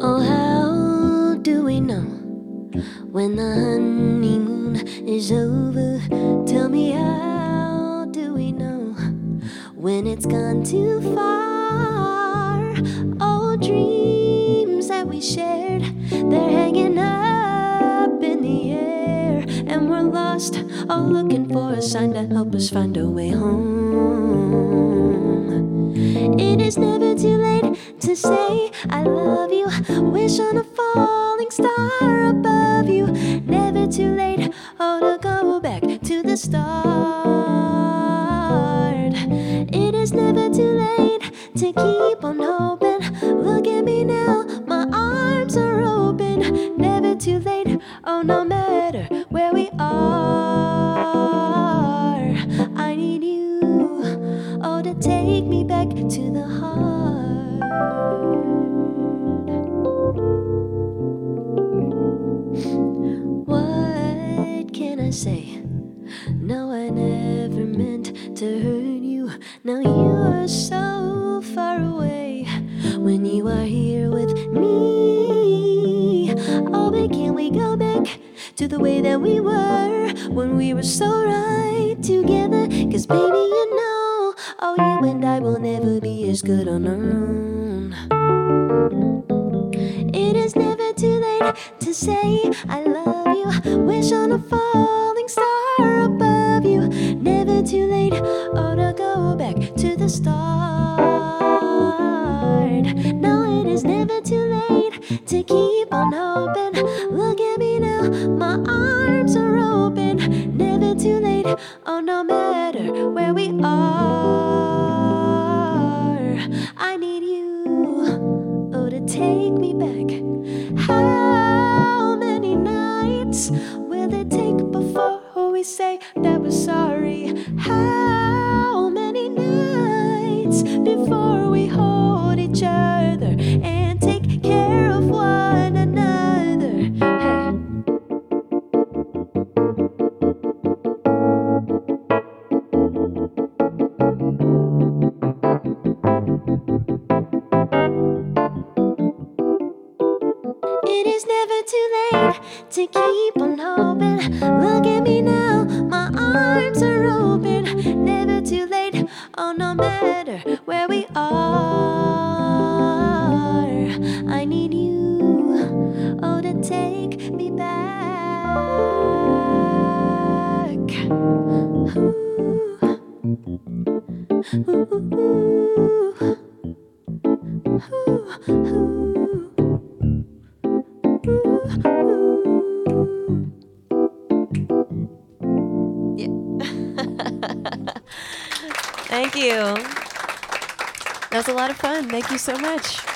Oh, how do we know when the honeymoon is over? Tell me, how do we know when it's gone too far? And we're lost, all looking for a sign to help us find a way home. It is never too late to say I love you. Wish on a falling star above you. Never too late, oh, to go back to the start. It is never too late to keep on hoping. Look at me now, my arms are open. Never too late, oh, no No, I never meant to hurt you. Now you are so far away when you are here with me. Oh, but can we go back to the way that we were when we were so right together? Cause baby, you know, oh, you and I will never be as good on our own. It is never too late to say I love you. Wish on a falling star above you. Never too late, oh, to go back to the start. No, it is never too late to keep on hoping. Look at me now, my arms are open. Never too late, oh, no matter where we are. I need you, oh, to take me back. Will before we say that we're sorry? How many nights before we hold each other It is never too late to keep on hoping. Look at me now, my arms are open. Never too late, oh, no matter where we are. I need you, oh, to take me back. Ooh. Ooh. Ooh. Thank you. That was a lot of fun. Thank you so much.